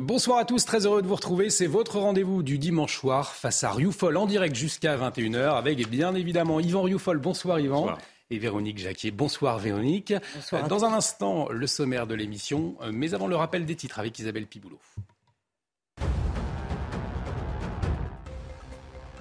Bonsoir à tous, très heureux de vous retrouver. C'est votre rendez-vous du dimanche soir face à Rioufol en direct jusqu'à 21h avec bien évidemment Yvan Rioufol. Bonsoir Yvan. Bonsoir. Et Véronique Jacquier. Bonsoir Véronique. Bonsoir Dans un instant, le sommaire de l'émission, euh, mais avant le rappel des titres avec Isabelle Piboulot.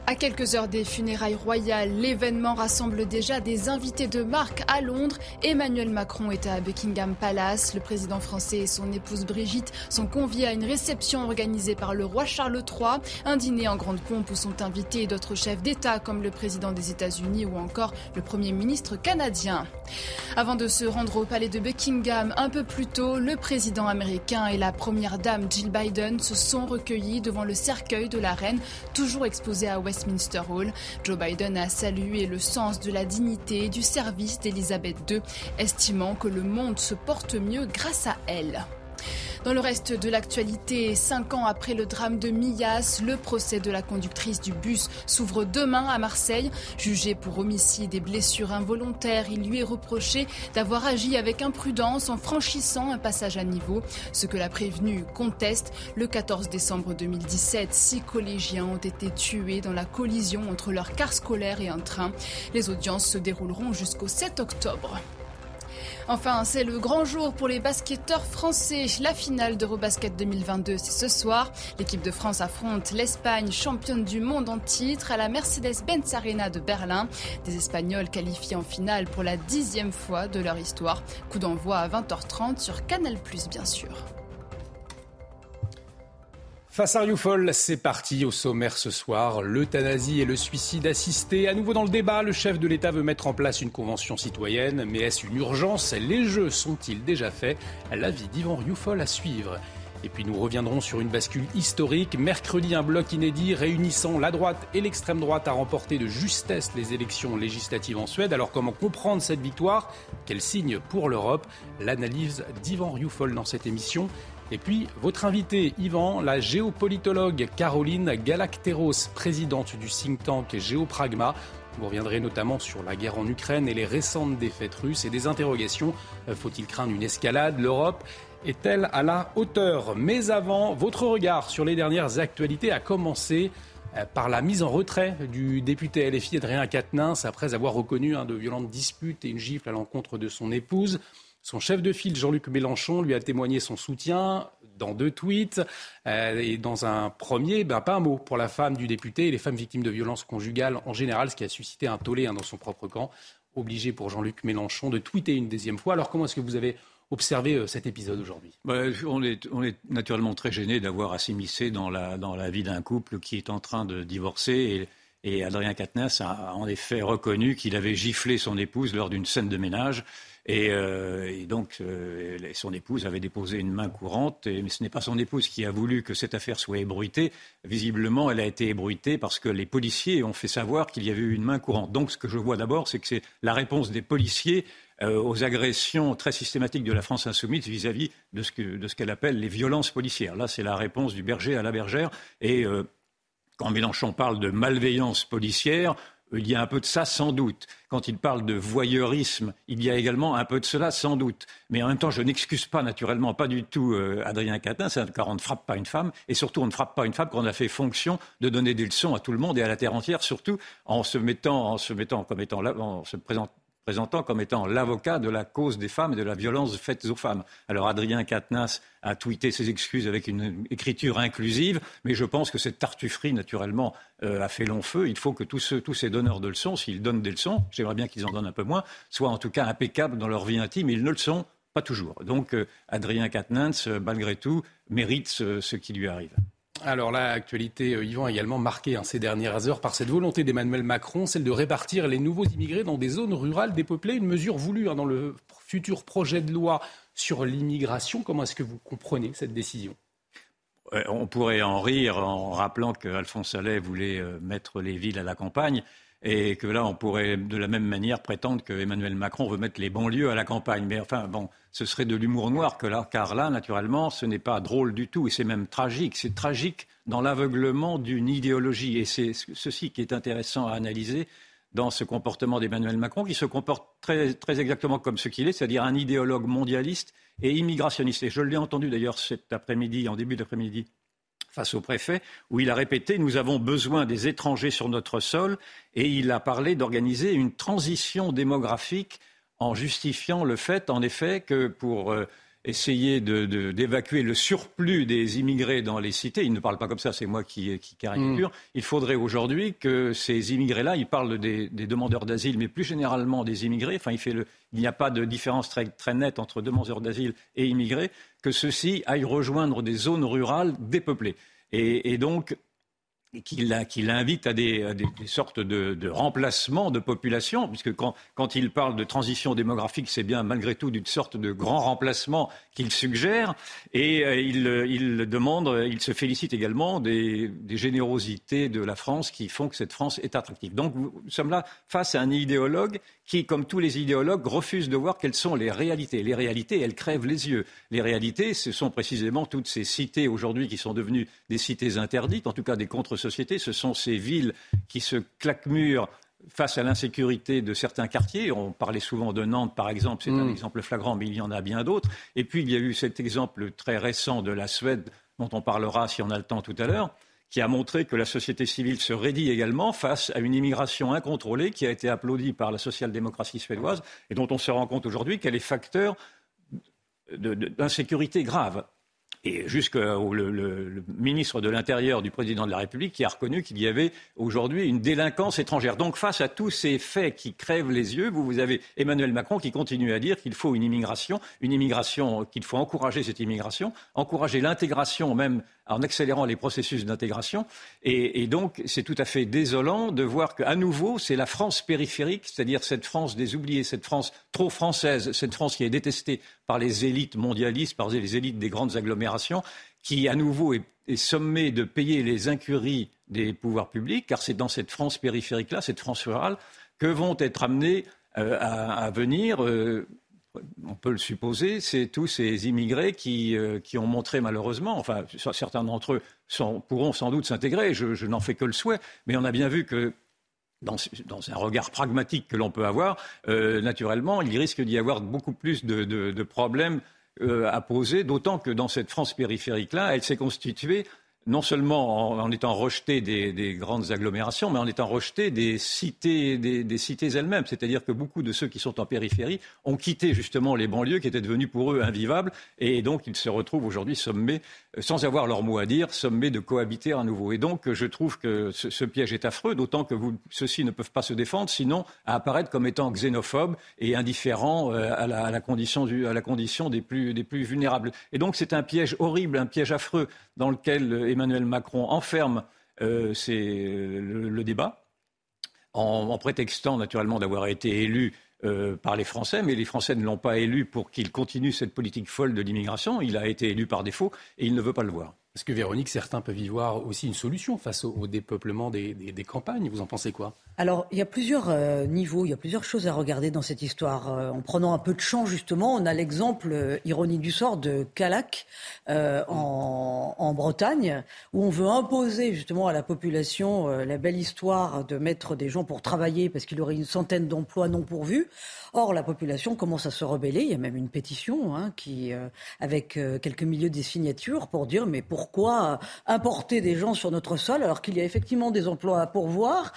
À quelques heures des funérailles royales, l'événement rassemble déjà des invités de marque à Londres. Emmanuel Macron est à Buckingham Palace. Le président français et son épouse Brigitte sont conviés à une réception organisée par le roi Charles III. Un dîner en grande pompe où sont invités d'autres chefs d'État comme le président des États-Unis ou encore le premier ministre canadien. Avant de se rendre au palais de Buckingham un peu plus tôt, le président américain et la première dame Jill Biden se sont recueillis devant le cercueil de la reine, toujours exposé à Westminster Hall. Joe Biden a salué le sens de la dignité et du service d'Elisabeth II, estimant que le monde se porte mieux grâce à elle. Dans le reste de l'actualité, cinq ans après le drame de Millas, le procès de la conductrice du bus s'ouvre demain à Marseille. Jugé pour homicide et blessures involontaires, il lui est reproché d'avoir agi avec imprudence en franchissant un passage à niveau, ce que la prévenue conteste. Le 14 décembre 2017, six collégiens ont été tués dans la collision entre leur car scolaire et un train. Les audiences se dérouleront jusqu'au 7 octobre. Enfin, c'est le grand jour pour les basketteurs français. La finale d'Eurobasket 2022, c'est ce soir. L'équipe de France affronte l'Espagne, championne du monde en titre, à la Mercedes-Benz Arena de Berlin. Des Espagnols qualifiés en finale pour la dixième fois de leur histoire. Coup d'envoi à 20h30 sur Canal+, bien sûr. Face à Rioufol, c'est parti au sommaire ce soir. L'euthanasie et le suicide assisté. À nouveau dans le débat, le chef de l'État veut mettre en place une convention citoyenne. Mais est-ce une urgence? Les jeux sont-ils déjà faits? L'avis d'Yvan Rioufol à suivre. Et puis nous reviendrons sur une bascule historique. Mercredi, un bloc inédit réunissant la droite et l'extrême droite a remporté de justesse les élections législatives en Suède. Alors comment comprendre cette victoire? Quel signe pour l'Europe? L'analyse d'Yvan Rioufol dans cette émission. Et puis, votre invité, Yvan, la géopolitologue Caroline Galacteros, présidente du think tank Géopragma. Vous reviendrez notamment sur la guerre en Ukraine et les récentes défaites russes et des interrogations. Faut-il craindre une escalade? L'Europe est-elle à la hauteur? Mais avant, votre regard sur les dernières actualités a commencé par la mise en retrait du député LFI Adrien Quatennens après avoir reconnu de violentes disputes et une gifle à l'encontre de son épouse. Son chef de file, Jean-Luc Mélenchon, lui a témoigné son soutien dans deux tweets. Euh, et dans un premier, ben, pas un mot pour la femme du député et les femmes victimes de violences conjugales en général, ce qui a suscité un tollé hein, dans son propre camp. Obligé pour Jean-Luc Mélenchon de tweeter une deuxième fois. Alors comment est-ce que vous avez observé euh, cet épisode aujourd'hui? Bah, on, est, naturellement très gêné d'avoir à s'immiscer dans la, dans la vie d'un couple qui est en train de divorcer. Et, et Adrien Quatennens a en effet reconnu qu'il avait giflé son épouse lors d'une scène de ménage. Et, euh, et, donc, euh, son épouse avait déposé une main courante, et, mais ce n'est pas son épouse qui a voulu que cette affaire soit ébruitée. Visiblement, elle a été ébruitée parce que les policiers ont fait savoir qu'il y avait eu une main courante. Donc, ce que je vois d'abord, c'est que c'est la réponse des policiers euh, aux agressions très systématiques de la France insoumise vis-à-vis de ce qu'elle appelle les violences policières. Là, c'est la réponse du berger à la bergère. Et euh, quand Mélenchon parle de malveillance policière, il y a un peu de ça sans doute. Quand il parle de voyeurisme, il y a également un peu de cela sans doute. Mais en même temps, je n'excuse pas naturellement pas du tout euh, Adrien Catin, car on ne frappe pas une femme, et surtout on ne frappe pas une femme quand on a fait fonction de donner des leçons à tout le monde et à la terre entière, surtout en se mettant, en se mettant comme étant là, en se présentant présentant comme étant l'avocat de la cause des femmes et de la violence faite aux femmes. Alors Adrien Quatennens a tweeté ses excuses avec une écriture inclusive, mais je pense que cette tartufferie, naturellement, euh, a fait long feu. Il faut que tous, tous ces donneurs de leçons, s'ils donnent des leçons, j'aimerais bien qu'ils en donnent un peu moins, soient en tout cas impeccables dans leur vie intime. Ils ne le sont pas toujours. Donc euh, Adrien Quatennens, euh, malgré tout, mérite ce qui lui arrive. Alors l'actualité, euh, Yvan, également marquée hein, ces dernières heures par cette volonté d'Emmanuel Macron, celle de répartir les nouveaux immigrés dans des zones rurales dépeuplées, une mesure voulue hein, dans le futur projet de loi sur l'immigration. Comment est-ce que vous comprenez cette décision? On pourrait en rire en rappelant qu'Alphonse Allais voulait euh, mettre les villes à la campagne et que là, on pourrait de la même manière prétendre que Emmanuel Macron veut mettre les banlieues à la campagne. Mais enfin, bon, ce serait de l'humour noir, que là, car là, naturellement, ce n'est pas drôle du tout, et c'est même tragique. C'est tragique dans l'aveuglement d'une idéologie, et c'est ceci qui est intéressant à analyser dans ce comportement d'Emmanuel Macron, qui se comporte très, très exactement comme ce qu'il est, c'est-à-dire un idéologue mondialiste et immigrationniste. Et je l'ai entendu d'ailleurs cet après-midi, en début d'après-midi, face au préfet, où il a répété Nous avons besoin des étrangers sur notre sol, et il a parlé d'organiser une transition démographique en justifiant le fait, en effet, que pour euh, essayer d'évacuer le surplus des immigrés dans les cités, il ne parle pas comme ça, c'est moi qui, qui caricature, mm. il faudrait aujourd'hui que ces immigrés-là, il parle des, demandeurs d'asile, mais plus généralement des immigrés, enfin il, fait le, il n'y a pas de différence très, très nette entre demandeurs d'asile et immigrés, que ceux-ci aillent rejoindre des zones rurales dépeuplées. Et, et donc, qu'il invite à des, sortes de, de remplacements de population, puisque quand, quand, il parle de transition démographique, c'est bien malgré tout d'une sorte de grand remplacement qu'il suggère, et euh, il, il, demande, il se félicite également des, des, générosités de la France qui font que cette France est attractive. Donc nous sommes là face à un idéologue qui, comme tous les idéologues, refuse de voir quelles sont les réalités. Les réalités, elles crèvent les yeux. Les réalités, ce sont précisément toutes ces cités aujourd'hui qui sont devenues des cités interdites, en tout cas des contre-sociétés. Ce sont ces villes qui se claquemurent face à l'insécurité de certains quartiers. On parlait souvent de Nantes, par exemple, c'est un mm. exemple flagrant, mais il y en a bien d'autres. Et puis, il y a eu cet exemple très récent de la Suède, dont on parlera si on a le temps tout à l'heure, qui a montré que la société civile se raidit également face à une immigration incontrôlée qui a été applaudie par la social-démocratie suédoise et dont on se rend compte aujourd'hui qu'elle est facteur d'insécurité grave et jusqu'au le, ministre de l'Intérieur du président de la République qui a reconnu qu'il y avait aujourd'hui une délinquance étrangère. Donc face à tous ces faits qui crèvent les yeux, vous, vous avez Emmanuel Macron qui continue à dire qu'il faut une immigration, une immigration, qu'il faut encourager cette immigration, encourager l'intégration même en accélérant les processus d'intégration. Et, donc, c'est tout à fait désolant de voir qu'à nouveau, c'est la France périphérique, c'est-à-dire cette France des oubliés, cette France trop française, cette France qui est détestée par les élites mondialistes, par les élites des grandes agglomérations, qui à nouveau est, sommée de payer les incuries des pouvoirs publics, car c'est dans cette France périphérique-là, cette France rurale, que vont être amenés euh, à, venir euh, on peut le supposer, c'est tous ces immigrés qui, euh, ont montré malheureusement, enfin certains d'entre eux pourront sans doute s'intégrer, je, n'en fais que le souhait, mais on a bien vu que dans, un regard pragmatique que l'on peut avoir, naturellement, il risque d'y avoir beaucoup plus de, problèmes euh, à poser, d'autant que dans cette France périphérique-là, elle s'est constituée non seulement en, étant rejeté des, grandes agglomérations, mais en étant rejeté des cités, des, cités elles-mêmes. C'est-à-dire que beaucoup de ceux qui sont en périphérie ont quitté justement les banlieues qui étaient devenues pour eux invivables, et donc ils se retrouvent aujourd'hui sommés, euh, sans avoir leur mot à dire, sommés de cohabiter à nouveau. Et donc je trouve que ce, piège est affreux, d'autant que ceux-ci ne peuvent pas se défendre, sinon à apparaître comme étant xénophobes et indifférents euh, à la, condition, à la condition des, plus, des plus vulnérables. Et donc c'est un piège horrible, un piège affreux dans lequel euh, Emmanuel Macron enferme euh, le, débat, en, prétextant naturellement d'avoir été élu euh, par les Français, mais les Français ne l'ont pas élu pour qu'il continue cette politique folle de l'immigration. Il a été élu par défaut et il ne veut pas le voir. Est-ce que Véronique, certains peuvent y voir aussi une solution face au, dépeuplement des, campagnes. Vous en pensez quoi? Alors, il y a plusieurs euh, niveaux, il y a plusieurs choses à regarder dans cette histoire. Euh, en prenant un peu de champ, justement, on a l'exemple, euh, ironie du sort, de Calac en, en, Bretagne, où on veut imposer justement à la population la belle histoire de mettre des gens pour travailler parce qu'il y aurait une centaine d'emplois non pourvus. Or, la population commence à se rebeller. Il y a même une pétition hein, qui, avec quelques milliers de signatures pour dire mais pour pourquoi importer des gens sur notre sol alors qu'il y a effectivement des emplois à pourvoir,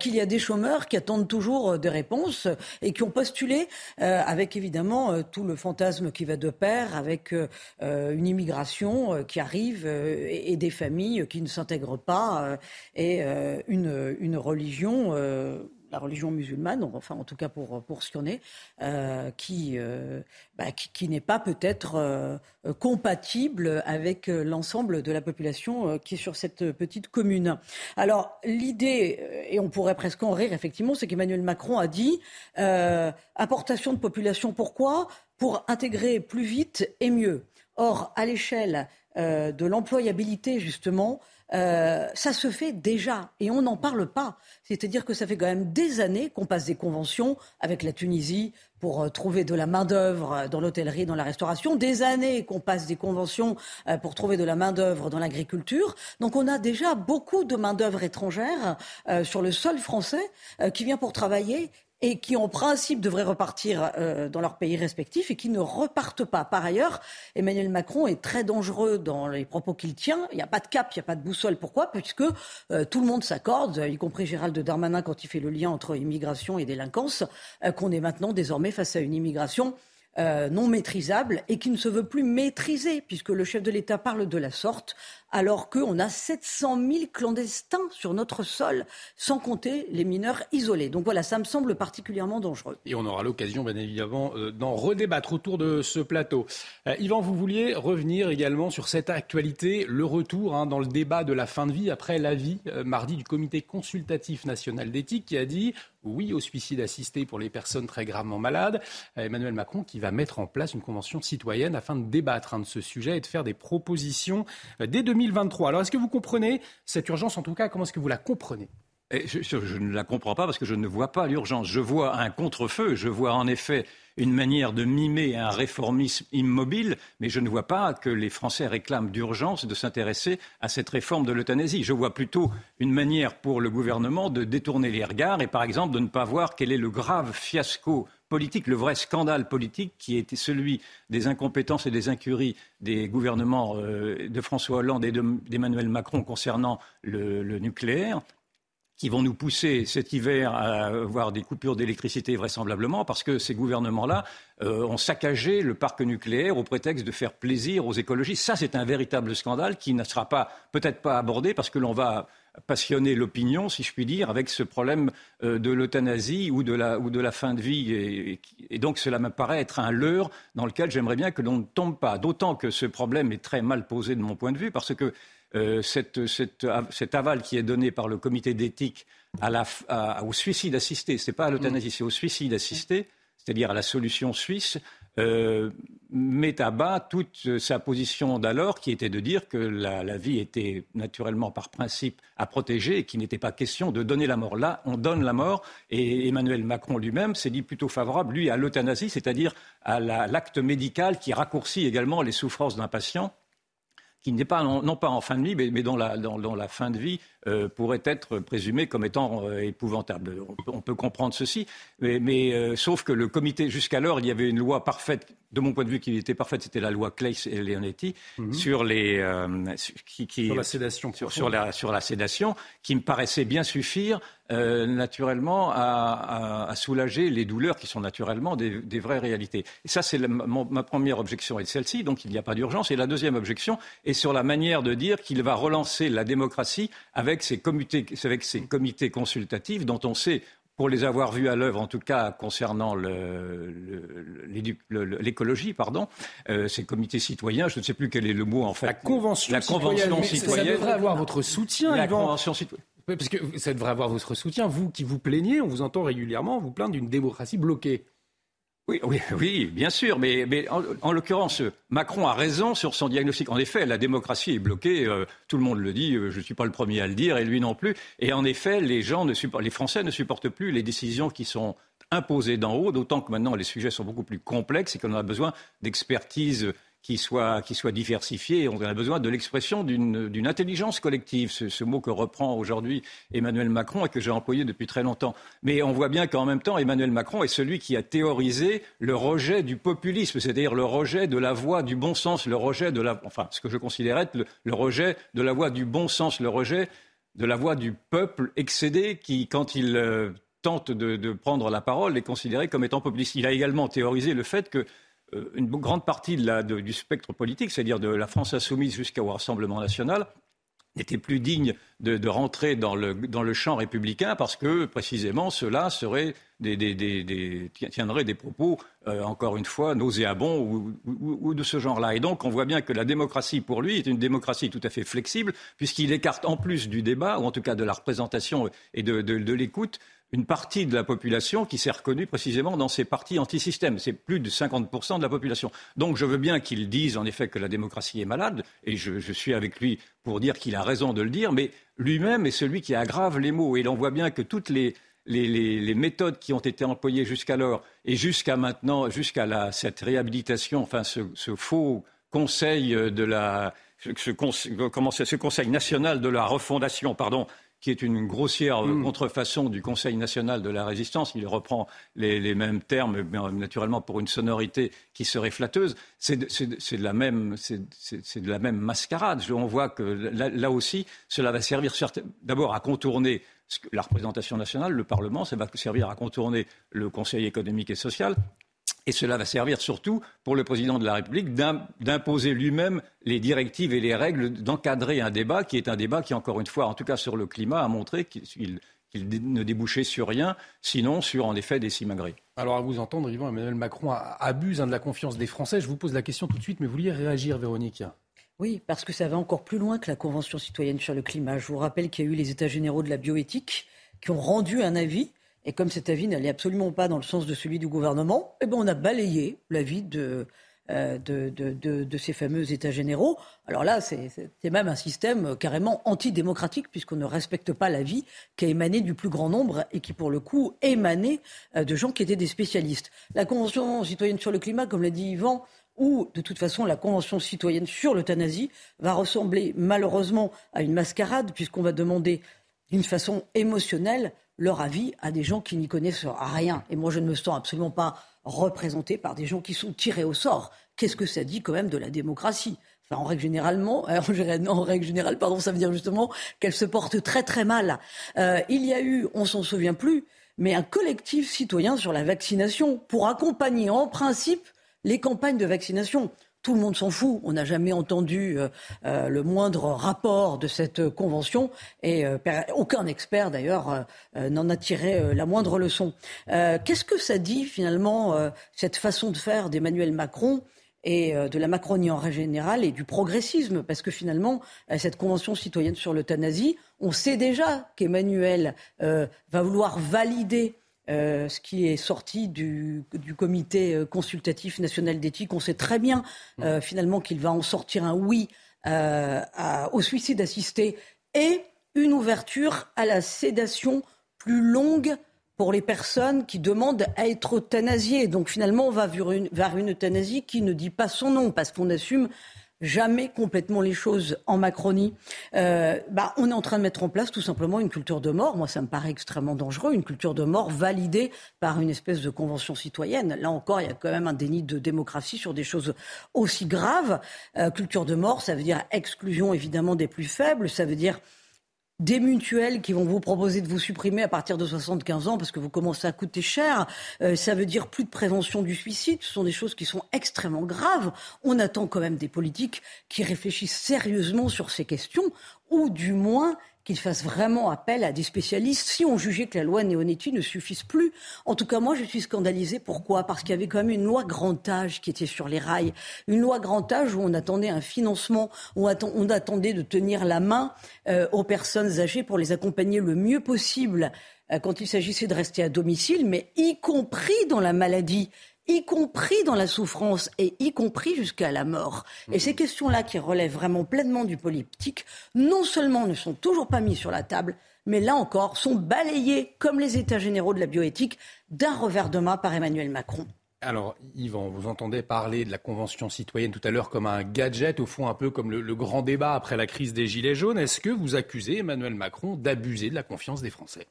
qu'il y a des chômeurs qui attendent toujours des réponses et qui ont postulé avec évidemment tout le fantasme qui va de pair avec une immigration qui arrive et, des familles qui ne s'intègrent pas et une, une religion la religion musulmane, enfin en tout cas pour, pour ce est, euh, qui, euh, bah, qui, n'est pas peut-être euh, compatible avec l'ensemble de la population qui est sur cette petite commune. Alors l'idée, et on pourrait presque en rire effectivement, c'est qu'Emmanuel Macron a dit importation de population, pourquoi? Pour intégrer plus vite et mieux. Or, à l'échelle de l'employabilité, justement, euh, ça se fait déjà et on n'en parle pas. C'est-à-dire que ça fait quand même des années qu'on passe des conventions avec la Tunisie pour euh, trouver de la main-d'œuvre dans l'hôtellerie, dans la restauration, des années qu'on passe des conventions euh, pour trouver de la main-d'œuvre dans l'agriculture. Donc on a déjà beaucoup de main-d'œuvre étrangère sur le sol français qui vient pour travailler et qui en principe devraient repartir euh, dans leur pays respectif et qui ne repartent pas. Par ailleurs, Emmanuel Macron est très dangereux dans les propos qu'il tient. Il n'y a pas de cap, il n'y a pas de boussole. Pourquoi? Puisque euh, tout le monde s'accorde, y compris Gérald Darmanin quand il fait le lien entre immigration et délinquance, euh, qu'on est maintenant désormais face à une immigration non maîtrisable et qui ne se veut plus maîtriser, puisque le chef de l'État parle de la sorte alors qu'on a 700 000 clandestins sur notre sol, sans compter les mineurs isolés. Donc voilà, ça me semble particulièrement dangereux. Et on aura l'occasion, bien évidemment, euh, d'en redébattre autour de ce plateau. Euh, Yvan, vous vouliez revenir également sur cette actualité, le retour hein, dans le débat de la fin de vie après l'avis euh, mardi du Comité consultatif national d'éthique qui a dit oui au suicide assisté pour les personnes très gravement malades. Emmanuel Macron qui va mettre en place une convention citoyenne afin de débattre hein, de ce sujet et de faire des propositions dès 2020. 2023. Alors est-ce que vous comprenez cette urgence? En tout cas, comment est-ce que vous la comprenez? Je, ne la comprends pas parce que je ne vois pas l'urgence. Je vois un contre-feu. Je vois en effet une manière de mimer un réformisme immobile, mais je ne vois pas que les Français réclament d'urgence de s'intéresser à cette réforme de l'euthanasie. Je vois plutôt une manière pour le gouvernement de détourner les regards et, par exemple, de ne pas voir quel est le grave fiasco politique, le vrai scandale politique qui était celui des incompétences et des incuries des gouvernements euh, de François Hollande et d'Emmanuel Macron concernant le, nucléaire qui vont nous pousser cet hiver à avoir des coupures d'électricité vraisemblablement parce que ces gouvernements-là euh, ont saccagé le parc nucléaire au prétexte de faire plaisir aux écologistes. Ça, c'est un véritable scandale qui ne sera pas peut-être pas abordé parce que l'on va passionner l'opinion, si je puis dire, avec ce problème euh, de l'euthanasie ou, de la, ou de la fin de vie. Et, donc cela me paraît être un leurre dans lequel j'aimerais bien que l'on ne tombe pas. D'autant que ce problème est très mal posé de mon point de vue, parce que euh, cette, cet aval qui est donné par le comité d'éthique au suicide assisté, ce n'est pas à l'euthanasie, c'est au suicide assisté, c'est-à-dire à la solution suisse, euh, met à bas toute sa position d'alors, qui était de dire que la, vie était naturellement par principe à protéger et qu'il n'était pas question de donner la mort. Là, on donne la mort, et Emmanuel Macron lui-même s'est dit plutôt favorable, lui, à l'euthanasie, c'est-à-dire à l'acte médical qui raccourcit également les souffrances d'un patient qui n'est pas non, pas en fin de vie, mais, mais dans, la, dans, la, fin de vie euh, pourrait être présumé comme étant euh, épouvantable. On peut, comprendre ceci, mais, mais euh, sauf que le comité, jusqu'alors, il y avait une loi parfaite, de mon point de vue, qui était parfaite, c'était la loi Claes et Leonetti, mhm. sur, les, qui, qui, sur la sédation. Sur, sur, la, sur la sédation, qui me paraissait bien suffire euh, naturellement à, à, soulager les douleurs qui sont naturellement des, des vraies réalités. Et ça, c'est ma première objection est celle-ci, donc il n'y a pas d'urgence. Et la deuxième objection est sur la manière de dire qu'il va relancer la démocratie avec ces comités, avec ces comités consultatifs dont on sait pour les avoir vus à l'œuvre, en tout cas concernant l'écologie, pardon, euh, ces comités citoyens, je ne sais plus quel est le mot en fait. La convention, la convention citoyenne. Ça devrait avoir votre soutien. La convention citoyenne parce que ça devrait avoir votre soutien. Vous qui vous plaignez, on vous entend régulièrement vous plaindre d'une démocratie bloquée. Oui, oui, oui, bien sûr, mais, en, l'occurrence, Macron a raison sur son diagnostic. En effet, la démocratie est bloquée, euh, tout le monde le dit, euh, je ne suis pas le premier à le dire, et lui non plus. Et en effet, les, gens ne les Français ne supportent plus les décisions qui sont imposées d'en haut, d'autant que maintenant les sujets sont beaucoup plus complexes et qu'on a besoin d'expertise qui soit, qui soit diversifié. On a besoin de l'expression d'une intelligence collective, ce, ce, mot que reprend aujourd'hui Emmanuel Macron et que j'ai employé depuis très longtemps. Mais on voit bien qu'en même temps, Emmanuel Macron est celui qui a théorisé le rejet du populisme, c'est-à-dire le rejet de la voie du bon sens, le rejet de la, enfin, ce que je être le, rejet de la voie du bon sens, le rejet de la voix du peuple excédé qui, quand il euh, tente de, de, prendre la parole, est considéré comme étant populiste. Il a également théorisé le fait que une grande partie du spectre politique, c'est-à-dire de la France insoumise jusqu'au Rassemblement national, n'était plus digne de, rentrer dans le, champ républicain parce que précisément cela serait des, tiendrait des propos, euh, encore une fois, nauséabonds ou, ou, de ce genre-là. Et donc on voit bien que la démocratie, pour lui, est une démocratie tout à fait flexible, puisqu'il écarte en plus du débat, ou en tout cas de la représentation et de l'écoute, une partie de la population qui s'est reconnue précisément dans ces partis anti-système. C'est plus de 50% de la population. Donc je veux bien qu'il dise en effet que la démocratie est malade, et je, suis avec lui pour dire qu'il a raison de le dire, mais lui-même est celui qui aggrave les mots. Et l'on voit bien que toutes les, méthodes qui ont été employées jusqu'alors et jusqu'à maintenant, jusqu'à cette réhabilitation, enfin ce, faux conseil de la ce, ce, conseil national de la refondation, pardon, qui est une grossière mm. contrefaçon du Conseil national de la résistance. Il reprend les, mêmes termes, naturellement pour une sonorité qui serait flatteuse. C'est de, la même, c'est de la même mascarade. On voit que là, aussi, cela va servir d'abord à contourner la représentation nationale, le Parlement, ça va servir à contourner le Conseil économique et social, et cela va servir surtout pour le président de la République d'imposer lui-même les directives et les règles, d'encadrer un débat qui est un débat qui, encore une fois, en tout cas sur le climat, a montré qu'il ne débouchait sur rien, sinon sur en effet des simagrées. Alors à vous entendre, Yvan, Emmanuel Macron abuse hein, de la confiance des Français. Je vous pose la question tout de suite, mais vous vouliez réagir, Véronique oui, parce que ça va encore plus loin que la Convention citoyenne sur le climat. Je vous rappelle qu'il y a eu les États généraux de la bioéthique qui ont rendu un avis et comme cet avis n'allait absolument pas dans le sens de celui du gouvernement, eh ben on a balayé l'avis de, euh, de, ces fameux États généraux. Alors là, c'est même un système carrément antidémocratique, puisqu'on ne respecte pas l'avis qui a émané du plus grand nombre et qui, pour le coup, émanait euh, de gens qui étaient des spécialistes. La Convention citoyenne sur le climat, comme l'a dit Yvan, ou de toute façon la Convention citoyenne sur l'euthanasie, va ressembler malheureusement à une mascarade, puisqu'on va demander d'une façon émotionnelle leur avis à des gens qui n'y connaissent rien. Et moi, je ne me sens absolument pas représenté par des gens qui sont tirés au sort. Qu'est-ce que ça dit quand même de la démocratie? Enfin, en règle généralement, en règle générale, pardon, ça veut dire justement qu'elle se porte très très mal. Euh, il y a eu, on s'en souvient plus, mais un collectif citoyen sur la vaccination pour accompagner en principe les campagnes de vaccination tout le monde s'en fout. On n'a jamais entendu euh, euh, le moindre rapport de cette convention et euh, aucun expert d'ailleurs n'en a tiré la moindre leçon. Qu'est-ce que ça dit finalement cette façon de faire d'Emmanuel Macron et de la Macronie en règle et du progressisme? Parce que finalement, cette convention citoyenne sur l'euthanasie, on sait déjà qu'Emmanuel va vouloir valider euh, ce qui est sorti du, comité euh, consultatif national d'éthique. On sait très bien euh, mm. finalement qu'il va en sortir un oui au suicide assisté et une ouverture à la sédation plus longue pour les personnes qui demandent à être euthanasiées. Donc finalement, on va vers une, vers une euthanasie qui ne dit pas son nom parce qu'on assume jamais complètement les choses en Macronie. Euh, bah, on est en train de mettre en place tout simplement une culture de mort. Moi, ça me paraît extrêmement dangereux, une culture de mort validée par une espèce de convention citoyenne. Là encore, il y a quand même un déni de démocratie sur des choses aussi graves. Euh, culture de mort, ça veut dire exclusion évidemment des plus faibles, ça veut dire des mutuelles qui vont vous proposer de vous supprimer à partir de 75 ans parce que vous commencez à coûter cher. Euh, ça veut dire plus de prévention du suicide. Ce sont des choses qui sont extrêmement graves. On attend quand même des politiques qui réfléchissent sérieusement sur ces questions ou du moins qu'il fasse vraiment appel à des spécialistes si on jugeait que la loi Néonetti ne suffise plus. En tout cas, moi, je suis scandalisée. Pourquoi? Parce qu'il y avait quand même une loi grand âge qui était sur les rails. Une loi grand âge où on attendait un financement, où on attendait de tenir la main euh, aux personnes âgées pour les accompagner le mieux possible euh, quand il s'agissait de rester à domicile, mais y compris dans la maladie y compris dans la souffrance et y compris jusqu'à la mort. Et ces questions-là qui relèvent vraiment pleinement du politique, non seulement ne sont toujours pas mises sur la table, mais là encore sont balayées, comme les États généraux de la bioéthique, d'un revers de main par Emmanuel Macron. Alors, Yvan, vous entendez parler de la Convention citoyenne tout à l'heure comme un gadget, au fond un peu comme le, grand débat après la crise des Gilets jaunes. Est-ce que vous accusez Emmanuel Macron d'abuser de la confiance des Français?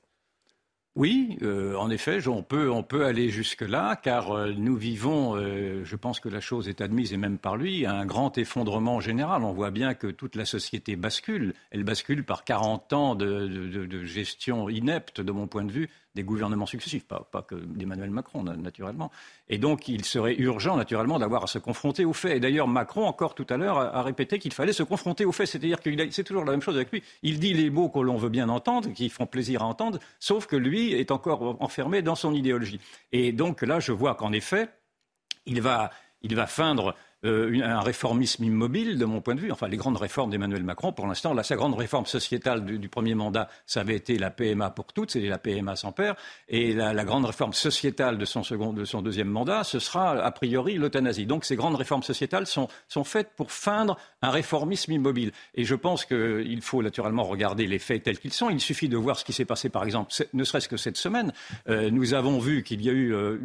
Oui, euh, en effet, on peut, on peut aller jusque-là, car euh, nous vivons, euh, je pense que la chose est admise, et même par lui, un grand effondrement général. On voit bien que toute la société bascule. Elle bascule par 40 ans de gestion inepte, de mon point de vue, des gouvernements successifs, pas, que d'Emmanuel Macron, naturellement. Et donc, il serait urgent, naturellement, d'avoir à se confronter aux faits. Et d'ailleurs, Macron, encore tout à l'heure, a, répété qu'il fallait se confronter aux faits. C'est-à-dire que c'est toujours la même chose avec lui. Il dit les mots que l'on veut bien entendre, qui font plaisir à entendre, sauf que lui est encore enfermé dans son idéologie. Et donc, là, je vois qu'en effet, il va, il va feindre euh, un réformisme immobile, de mon point de vue. Enfin, les grandes réformes d'Emmanuel Macron, pour l'instant, sa grande réforme sociétale du, premier mandat, ça avait été la PMA pour toutes, c'est la PMA sans père. Et la, grande réforme sociétale de son, second, de son deuxième mandat, ce sera a priori l'euthanasie. Donc, ces grandes réformes sociétales sont, faites pour feindre un réformisme immobile. Et je pense qu'il faut naturellement regarder les faits tels qu'ils sont. Il suffit de voir ce qui s'est passé, par exemple, ne serait-ce que cette semaine. Euh, nous avons vu qu'il y a eu euh,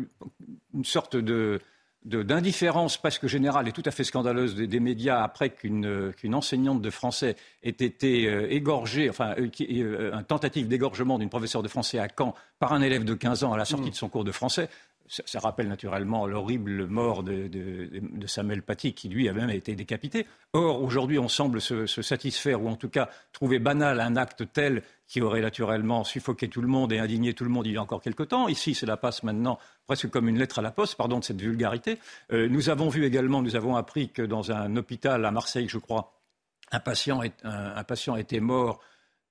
une sorte de d'indifférence presque générale et tout à fait scandaleuse des, médias après qu'une enseignante de français ait été euh, égorgée, enfin, euh, euh, un tentative d'égorgement d'une professeure de français à Caen par un élève de 15 ans à la sortie mmh. de son cours de français. Ça, rappelle naturellement l'horrible mort de, Samuel Paty, qui lui a même été décapité. Or, aujourd'hui, on semble se, satisfaire, ou en tout cas trouver banal un acte tel qui aurait naturellement suffoqué tout le monde et indigné tout le monde il y a encore quelque temps. Ici, cela passe maintenant presque comme une lettre à la poste, pardon de cette vulgarité. Euh, nous avons vu également, nous avons appris que dans un hôpital à Marseille, je crois, un patient, un, patient était mort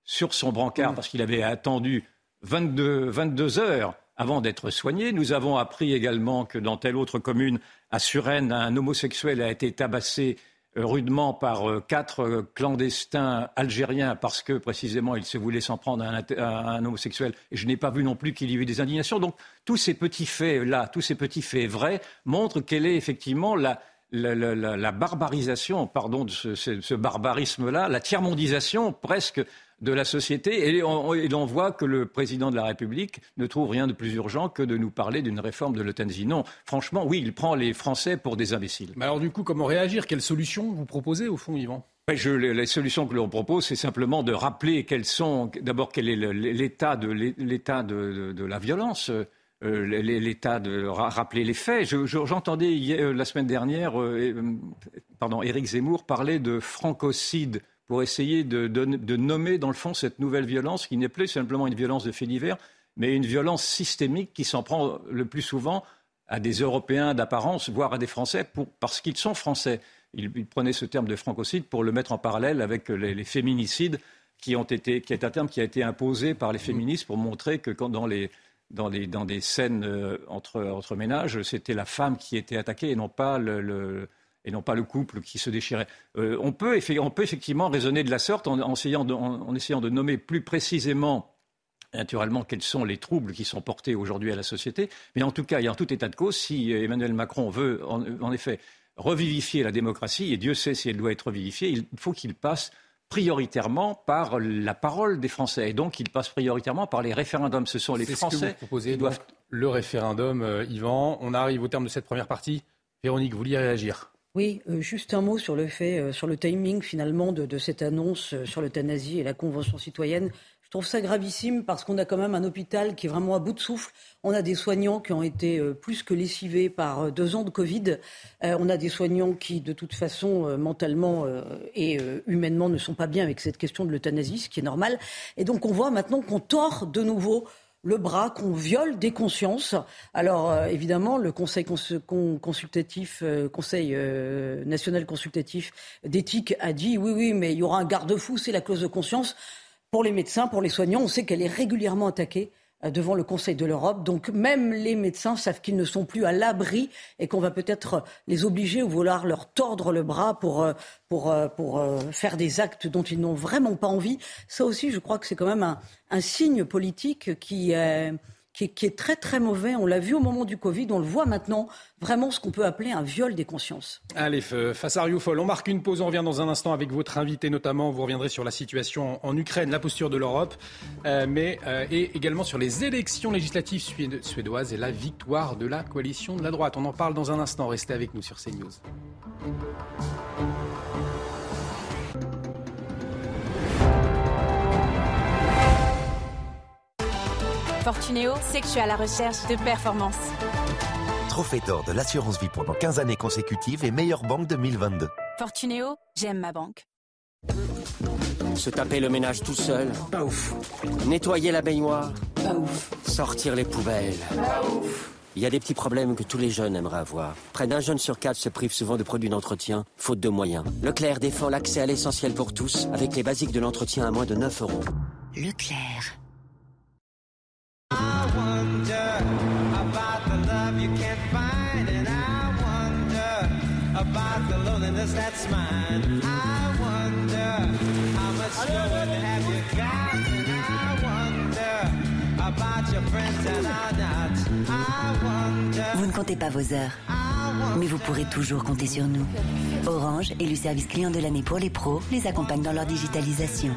sur son brancard parce qu'il avait attendu 22, 22 heures avant d'être soigné. Nous avons appris également que dans telle autre commune, à Suresnes, un homosexuel a été tabassé euh, rudement par euh, quatre euh, clandestins algériens parce que précisément il se voulait s'en prendre à un, homosexuel. Et je n'ai pas vu non plus qu'il y ait eu des indignations. Donc tous ces petits faits-là, tous ces petits faits vrais montrent quelle est effectivement la, barbarisation, pardon, de ce, ce barbarisme-là, la tiers-mondisation presque de la société. Et on, voit que le président de la République ne trouve rien de plus urgent que de nous parler d'une réforme de l'euthanasie. Non, franchement, oui, il prend les Français pour des imbéciles. Mais alors du coup, comment réagir? Quelles solutions vous proposez au fond, Yvan? Je, les solutions que l'on propose, c'est simplement de rappeler quels sont, d'abord, quel est l'état de, l'état de, la violence. Euh, l'état de rappeler les faits. J'entendais euh, la semaine dernière, euh, pardon, Éric Zemmour parler de francocide pour essayer de, nommer, dans le fond, cette nouvelle violence qui n'est plus simplement une violence de fait divers, mais une violence systémique qui s'en prend le plus souvent à des Européens d'apparence, voire à des Français, parce qu'ils sont Français. Il, prenait ce terme de francocide pour le mettre en parallèle avec les, féminicides, qui, est un terme qui a été imposé par les féministes pour montrer que dans des scènes euh, entre ménages, c'était la femme qui était attaquée et non pas le et non pas le couple qui se déchirait. Euh, on, peut, effectivement raisonner de la sorte en, essayant de, nommer plus précisément naturellement quels sont les troubles qui sont portés aujourd'hui à la société. Mais en tout cas, il y a en tout état de cause, si Emmanuel Macron veut en, effet revivifier la démocratie, et Dieu sait si elle doit être revivifiée, il faut qu'il passe prioritairement par la parole des Français. Et donc, il passe prioritairement par les référendums. Ce sont les Français qui doivent... Le référendum, euh, Yvan. On arrive au terme de cette première partie. Véronique, vous vouliez réagir? Oui, euh, juste un mot sur le fait, euh, sur le timing finalement de, cette annonce euh, sur l'euthanasie et la Convention citoyenne. Je trouve ça gravissime parce qu'on a quand même un hôpital qui est vraiment à bout de souffle. On a des soignants qui ont été plus que lessivés par deux ans de Covid. on a des soignants qui, de toute façon, mentalement et humainement, ne sont pas bien avec cette question de l'euthanasie, ce qui est normal. Et donc on voit maintenant qu'on tord de nouveau le bras, qu'on viole des consciences. Alors euh, évidemment, le Conseil consultatif, euh, Conseil euh, national consultatif d'éthique a dit oui, oui, mais il y aura un garde-fou, c'est la clause de conscience. Pour les médecins, pour les soignants, on sait qu'elle est régulièrement attaquée devant le Conseil de l'Europe. Donc même les médecins savent qu'ils ne sont plus à l'abri et qu'on va peut-être les obliger ou vouloir leur tordre le bras pour, euh, pour, euh, pour faire des actes dont ils n'ont vraiment pas envie. Ça aussi, je crois que c'est quand même un, un signe politique qui est qui est, très très mauvais. On l'a vu au moment du Covid, on le voit maintenant, vraiment ce qu'on peut appeler un viol des consciences. Allez, face à Rioufol, on marque une pause, on revient dans un instant avec votre invité notamment. Vous reviendrez sur la situation en Ukraine, la posture de l'Europe, euh, mais euh, et également sur les élections législatives suédoises et la victoire de la coalition de la droite. On en parle dans un instant. Restez avec nous sur CNews. Fortunéo, c'est que je suis à la recherche de performance. Trophée d'or de l'assurance vie pendant 15 années consécutives et meilleure banque 2022. Fortunéo, j'aime ma banque. Se taper le ménage tout seul. Pas ouf. Nettoyer la baignoire. Pas ouf. Sortir les poubelles. Pas ouf. Il y a des petits problèmes que tous les jeunes aimeraient avoir. Près d'un jeune sur quatre se prive souvent de produits d'entretien, faute de moyens. Leclerc défend l'accès à l'essentiel pour tous, avec les basiques de l'entretien à moins de 9 euros. Leclerc. Vous ne comptez pas vos heures, mais vous pourrez toujours compter sur nous. Orange, élu service client de l'année pour les pros, les accompagne dans leur digitalisation.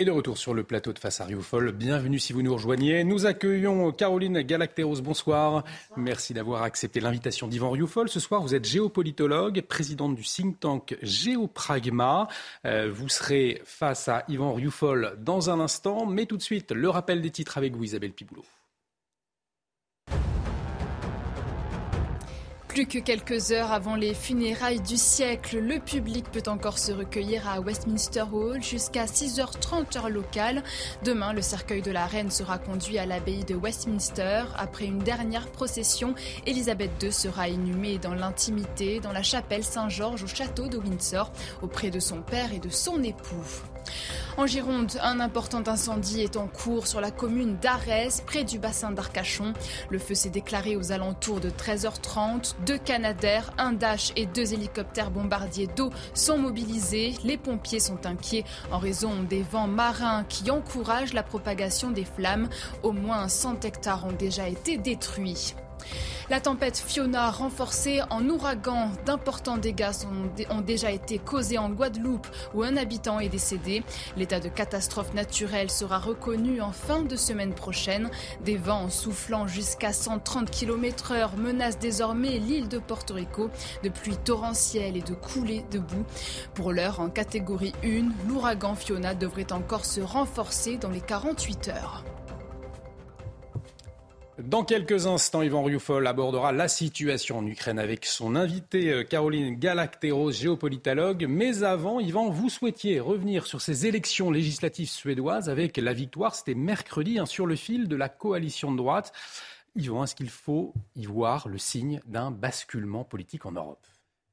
Et de retour sur le plateau de Face à Rioufol. Bienvenue si vous nous rejoignez. Nous accueillons Caroline Galacteros. Bonsoir. Merci d'avoir accepté l'invitation d'Yvan Rioufol. Ce soir, vous êtes géopolitologue, présidente du think tank Géopragma. Euh, vous serez face à Yvan Rioufol dans un instant. Mais tout de suite, le rappel des titres avec vous, Isabelle Piboulot. Plus que quelques heures avant les funérailles du siècle, le public peut encore se recueillir à Westminster Hall jusqu'à 6h30 heure locale. Demain, le cercueil de la reine sera conduit à l'abbaye de Westminster. Après une dernière procession, Elisabeth II sera inhumée dans l'intimité dans la chapelle Saint-Georges au château de Windsor auprès de son père et de son époux. En Gironde, un important incendie est en cours sur la commune d'Arès, près du bassin d'Arcachon. Le feu s'est déclaré aux alentours de 13h30. Deux Canadaires, un Dash et deux hélicoptères bombardiers d'eau sont mobilisés. Les pompiers sont inquiets en raison des vents marins qui encouragent la propagation des flammes. Au moins 100 hectares ont déjà été détruits. La tempête Fiona renforcée en ouragan, d'importants dégâts ont déjà été causés en Guadeloupe où un habitant est décédé. L'état de catastrophe naturelle sera reconnu en fin de semaine prochaine. Des vents soufflant jusqu'à 130 km h menacent désormais l'île de Porto Rico de pluies torrentielles et de coulées de boue. Pour l'heure, en catégorie 1, l'ouragan Fiona devrait encore se renforcer dans les 48 heures. Dans quelques instants, Yvan Rioufol abordera la situation en Ukraine avec son invité euh, Caroline Galacteros, géopolitologue. Mais avant, Yvan, vous souhaitiez revenir sur ces élections législatives suédoises avec la victoire, c'était mercredi, hein, sur le fil de la coalition de droite. Yvan, est-ce qu'il faut y voir le signe d'un basculement politique en Europe?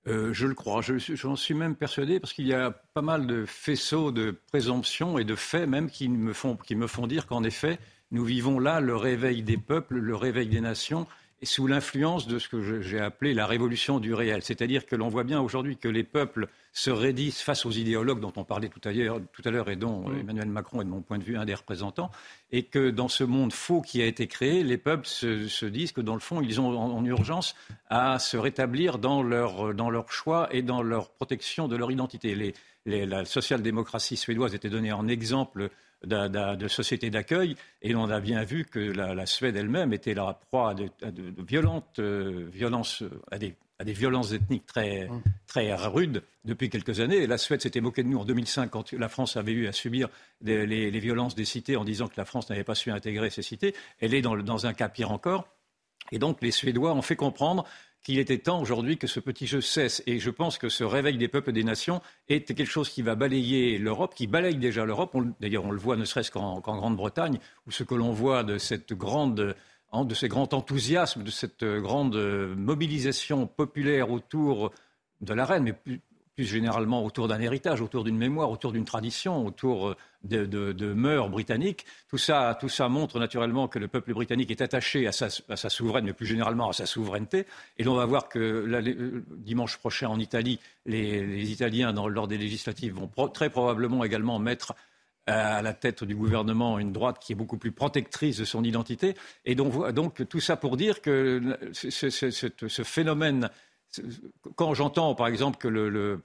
Euh, je le crois. J'en suis même persuadé parce qu'il y a pas mal de faisceaux de présomptions et de faits même qui me font, qui me font dire qu'en effet, nous vivons là le réveil des peuples, le réveil des nations, et sous l'influence de ce que j'ai appelé la révolution du réel. C'est-à-dire que l'on voit bien aujourd'hui que les peuples se raidissent face aux idéologues dont on parlait tout à l'heure et dont mm. Emmanuel Macron est de mon point de vue un des représentants, et que dans ce monde faux qui a été créé, les peuples se, disent que dans le fond, ils ont en, urgence à se rétablir dans leur, dans leur choix et dans leur protection de leur identité. la social-démocratie suédoise était donnée en exemple de, sociétés d'accueil. Et l'on a bien vu que la, Suède elle-même était la proie à de, violentes euh, violences, à des, violences ethniques très, très rudes depuis quelques années. Et la Suède s'était moquée de nous en 2005 quand la France avait eu à subir les, violences des cités en disant que la France n'avait pas su intégrer ces cités. Elle est dans, dans un cas pire encore. Et donc les Suédois ont fait comprendre qu'il était temps aujourd'hui que ce petit jeu cesse. Et je pense que ce réveil des peuples et des nations est quelque chose qui va balayer l'Europe, qui balaye déjà l'Europe. D'ailleurs, on le voit ne serait-ce qu'en Grande-Bretagne, où ce que l'on voit de cette grande de ce grand enthousiasme, de cette grande mobilisation populaire autour de la reine, mais plus généralement autour d'un héritage, autour d'une mémoire, autour d'une tradition, autour euh, de, mœurs britanniques. Tout ça, tout ça montre naturellement que le peuple britannique est attaché à sa, à souveraineté, mais plus généralement à sa souveraineté. Et l'on va voir que euh, dimanche prochain en Italie, les, Italiens, lors des législatives, vont très probablement également mettre à la tête du gouvernement une droite qui est beaucoup plus protectrice de son identité. Et donc, tout ça pour dire que ce phénomène quand j'entends, par exemple, que le,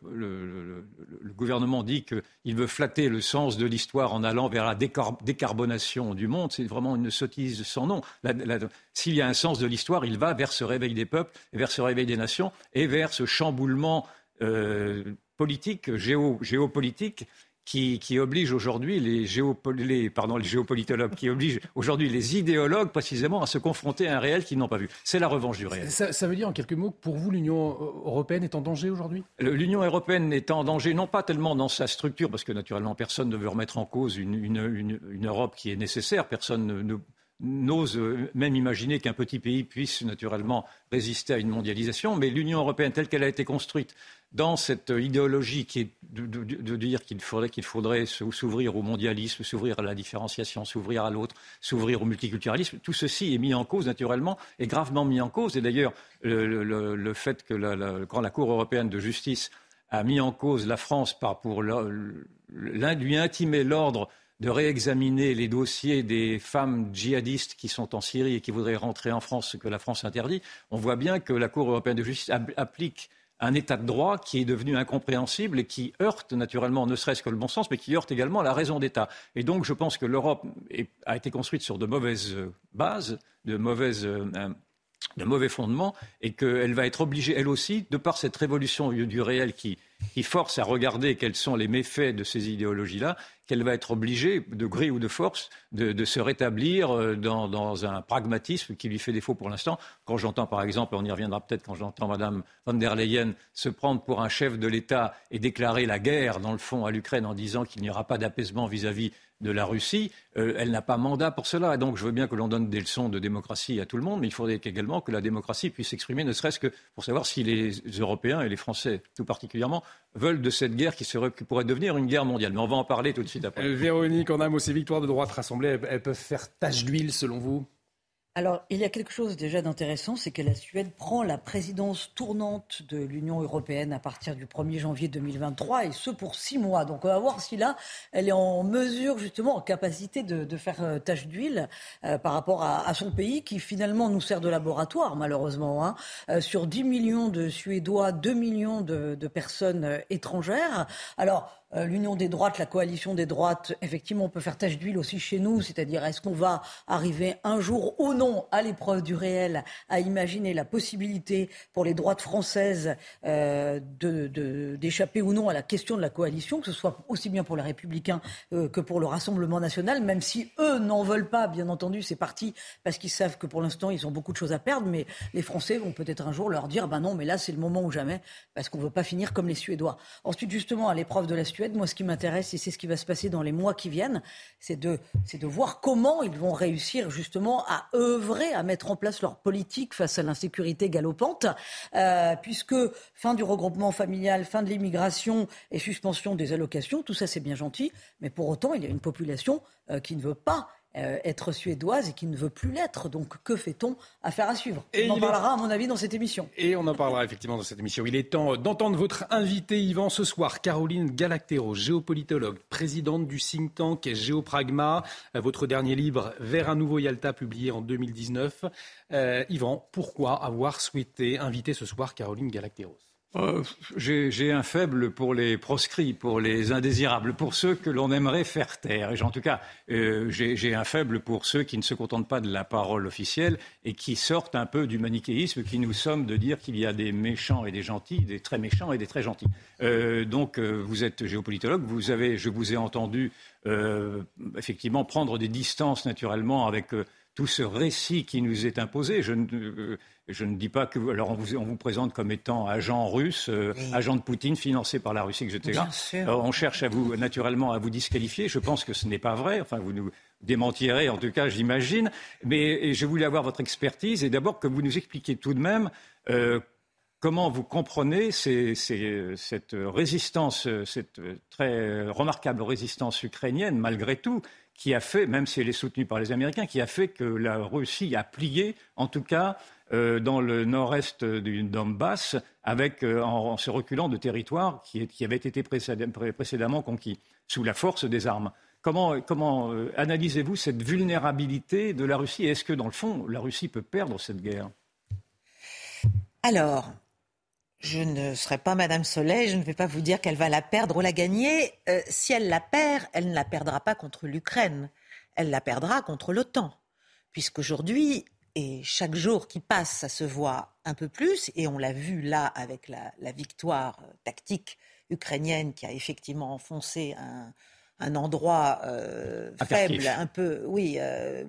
gouvernement dit qu'il veut flatter le sens de l'histoire en allant vers la décarbonation du monde, c'est vraiment une sottise sans nom. S'il y a un sens de l'histoire, il va vers ce réveil des peuples, vers ce réveil des nations et vers ce chamboulement euh, politique, géopolitique qui, oblige aujourd'hui les, géopolitologues, qui oblige aujourd'hui les idéologues précisément à se confronter à un réel qu'ils n'ont pas vu. C'est la revanche du réel. Ça, veut dire en quelques mots que pour vous, l'Union européenne est en danger aujourd'hui? L'Union européenne est en danger, non pas tellement dans sa structure, parce que naturellement personne ne veut remettre en cause une, Europe qui est nécessaire, personne ne n'ose même imaginer qu'un petit pays puisse naturellement résister à une mondialisation, mais l'Union européenne telle qu'elle a été construite dans cette idéologie qui est de, dire qu'il faudrait, s'ouvrir au mondialisme, s'ouvrir à la différenciation, s'ouvrir à l'autre, s'ouvrir au multiculturalisme, tout ceci est mis en cause naturellement, est gravement mis en cause. Et d'ailleurs, le, fait que la, quand la Cour européenne de justice a mis en cause la France par, pour lui intimer l'ordre de réexaminer les dossiers des femmes djihadistes qui sont en Syrie et qui voudraient rentrer en France, ce que la France interdit, on voit bien que la Cour européenne de justice applique un état de droit qui est devenu incompréhensible et qui heurte naturellement, ne serait-ce que le bon sens, mais qui heurte également la raison d'État. Et donc je pense que l'Europe a été construite sur de mauvaises bases, de euh, de mauvais fondements et qu'elle va être obligée, elle aussi, de par cette révolution du réel qui, force à regarder quels sont les méfaits de ces idéologies-là, qu'elle va être obligée, de gré ou de force, de, se rétablir euh, dans, un pragmatisme qui lui fait défaut pour l'instant. Quand j'entends, par exemple, on y reviendra peut-être quand j'entends Mme von der Leyen se prendre pour un chef de l'État et déclarer la guerre, dans le fond, à l'Ukraine en disant qu'il n'y aura pas d'apaisement vis-à-vis de la Russie, euh, elle n'a pas mandat pour cela. Donc je veux bien que l'on donne des leçons de démocratie à tout le monde, mais il faudrait également que la démocratie puisse s'exprimer, ne serait-ce que pour savoir si les Européens et les Français tout particulièrement veulent de cette guerre qui pourrait devenir une guerre mondiale. Mais on va en parler tout de suite après. Euh, Véronique, en un mot, ces victoires de droite rassemblées, elles peuvent faire tache d'huile selon vous? Alors, il y a quelque chose déjà d'intéressant, c'est que la Suède prend la présidence tournante de l'Union européenne à partir du 1er janvier 2023, et ce pour six mois. Donc, on va voir si là, elle est en mesure, justement, en capacité de, faire euh, tâche d'huile euh, par rapport à, son pays, qui finalement nous sert de laboratoire, malheureusement. Hein. Euh, sur 10 millions de Suédois, 2 millions de, de personnes étrangères. Alors, euh, l'union des droites, la coalition des droites, effectivement, on peut faire tache d'huile aussi chez nous, c'est-à-dire est-ce qu'on va arriver un jour ou non à l'épreuve du réel, à imaginer la possibilité pour les droites françaises euh, d'échapper ou non à la question de la coalition, que ce soit aussi bien pour les républicains euh, que pour le Rassemblement national, même si eux n'en veulent pas, bien entendu, c'est parti parce qu'ils savent que pour l'instant, ils ont beaucoup de choses à perdre, mais les Français vont peut-être un jour leur dire, ben non, mais là, c'est le moment ou jamais, parce qu'on ne veut pas finir comme les Suédois. Ensuite, justement, à l'épreuve de la Suède, moi, ce qui m'intéresse, et c'est ce qui va se passer dans les mois qui viennent, c'est de, de voir comment ils vont réussir justement à œuvrer, à mettre en place leur politique face à l'insécurité galopante, euh, puisque fin du regroupement familial, fin de l'immigration et suspension des allocations, tout ça c'est bien gentil, mais pour autant, il y a une population euh, qui ne veut pas euh, être suédoise et qui ne veut plus l'être. Donc que fait-on Affaire à suivre? Et on en parlera, à mon avis, dans cette émission. Et on en parlera effectivement dans cette émission. Il est temps d'entendre votre invité, Yvan, ce soir. Caroline Galactero, géopolitologue, présidente du think tank Géopragma. Euh, votre dernier livre, Vers un nouveau Yalta, publié en 2019. Euh, Yvan, pourquoi avoir souhaité inviter ce soir Caroline Galacteros euh, j'ai un faible pour les proscrits, pour les indésirables, pour ceux que l'on aimerait faire taire. En tout cas, euh, j'ai un faible pour ceux qui ne se contentent pas de la parole officielle et qui sortent un peu du manichéisme qui nous sommes de dire qu'il y a des méchants et des gentils, des très méchants et des très gentils. Euh, donc, vous êtes géopolitologue, vous avez, je vous ai entendu effectivement prendre des distances naturellement avec tout ce récit qui nous est imposé. Je ne, je ne dis pas que alors on vous, on vous présente comme étant agent russe, euh, agent de Poutine, financé par la Russie, etc. Euh, on cherche à vous naturellement à vous disqualifier. Je pense que ce n'est pas vrai. Enfin, vous nous démentirez, en tout cas, j'imagine. Mais je voulais avoir votre expertise et d'abord que vous nous expliquiez tout de même. Euh, comment vous comprenez cette résistance, cette très remarquable résistance ukrainienne, malgré tout, qui a fait, même si elle est soutenue par les Américains, qui a fait que la Russie a plié, en tout cas euh, dans le nord-est du Donbass, avec, euh, en, se reculant de territoires qui, avaient été précédemment conquis, sous la force des armes. Comment, comment euh, analysez-vous cette vulnérabilité de la Russie? Est-ce que, dans le fond, la Russie peut perdre cette guerre? Alors, je ne serai pas Madame Soleil, je ne vais pas vous dire qu'elle va la perdre ou la gagner. si elle la perd, elle ne la perdra pas contre l'Ukraine, elle la perdra contre l'OTAN. Puisqu'aujourd'hui, et chaque jour qui passe, ça se voit un peu plus. Et on l'a vu là avec la, victoire euh, tactique ukrainienne qui a effectivement enfoncé un, endroit euh, faible, un peu, oui, euh,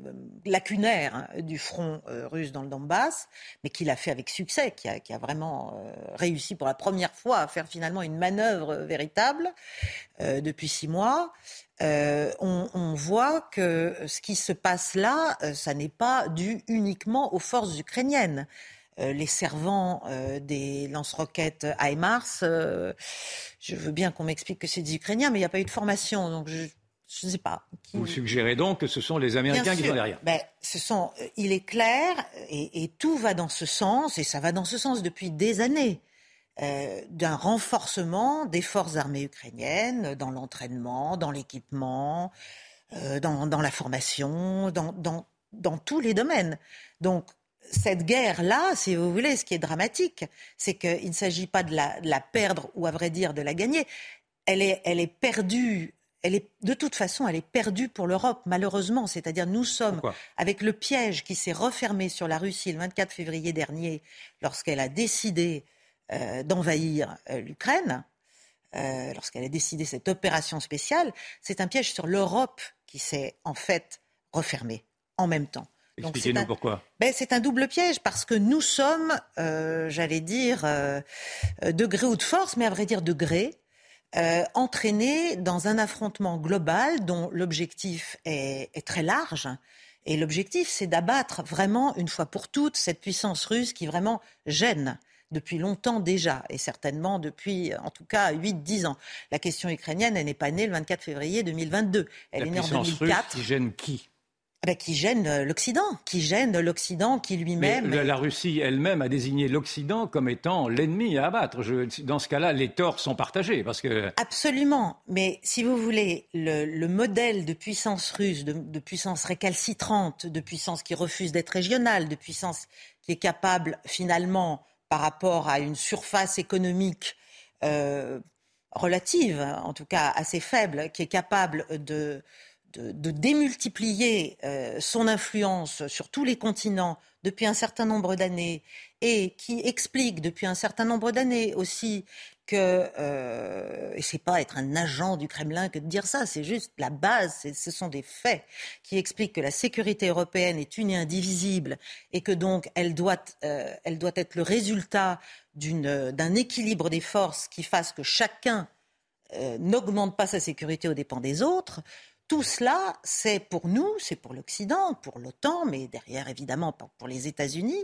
lacunaire hein, du front russe dans le Donbass, mais qui l'a fait avec succès, qui a, qui a vraiment réussi pour la première fois à faire finalement une manœuvre véritable depuis six mois. Euh, on, voit que ce qui se passe là, euh, ça n'est pas dû uniquement aux forces ukrainiennes. Euh, les servants des lance-roquettes HIMARS, je veux bien qu'on m'explique que c'est des Ukrainiens, mais il n'y a pas eu de formation, donc je ne sais pas. Vous suggérez donc que ce sont les Américains qui sont derrière ben, ce sont, Il est clair, et, tout va dans ce sens, et ça va dans ce sens depuis des années. Euh, d'un renforcement des forces armées ukrainiennes dans l'entraînement, dans l'équipement, euh, dans, la formation, dans, tous les domaines. Donc cette guerre-là, si vous voulez, ce qui est dramatique, c'est qu'il ne s'agit pas de la, perdre ou à vrai dire de la gagner. Elle est, elle est perdue elle est, de toute façon, elle est perdue pour l'Europe, malheureusement. C'est-à-dire, nous sommes avec le piège qui s'est refermé sur la Russie le 24 février dernier, lorsqu'elle a décidé euh, d'envahir euh, l'Ukraine, euh, lorsqu'elle a décidé cette opération spéciale, c'est un piège sur l'Europe qui s'est en fait refermé en même temps. Expliquez-nous pourquoi. Ben, c'est un double piège parce que nous sommes, j'allais dire, de gré ou de force, mais à vrai dire de gré, entraînés dans un affrontement global dont l'objectif est, est, très large. Et l'objectif, c'est d'abattre vraiment, une fois pour toutes, cette puissance russe qui vraiment gêne depuis longtemps déjà, et certainement depuis, en tout cas, 8-10 ans. La question ukrainienne, elle n'est pas née le 24 février 2022. Elle est née en 2004. qui gêne qui? Ah ben, qui gêne euh, l'Occident, qui gêne l'Occident qui lui-même. La, Russie elle-même a désigné l'Occident comme étant l'ennemi à abattre. dans ce cas-là, les torts sont partagés parce que. Absolument, mais si vous voulez, le, modèle de puissance russe, de, de, puissance récalcitrante, de puissance qui refuse d'être régionale, de puissance qui est capable finalement par rapport à une surface économique euh, relative, en tout cas assez faible, qui est capable de, de, démultiplier euh, son influence sur tous les continents depuis un certain nombre d'années et qui explique depuis un certain nombre d'années aussi que, euh, et c'est pas être un agent du Kremlin que de dire ça, c'est juste la base, ce sont des faits qui expliquent que la sécurité européenne est une et indivisible et que donc elle doit, euh, elle doit être le résultat d'un équilibre des forces qui fasse que chacun euh, n'augmente pas sa sécurité aux dépens des autres. Tout cela, c'est pour nous, c'est pour l'Occident, pour l'OTAN, mais derrière évidemment pour les États-Unis,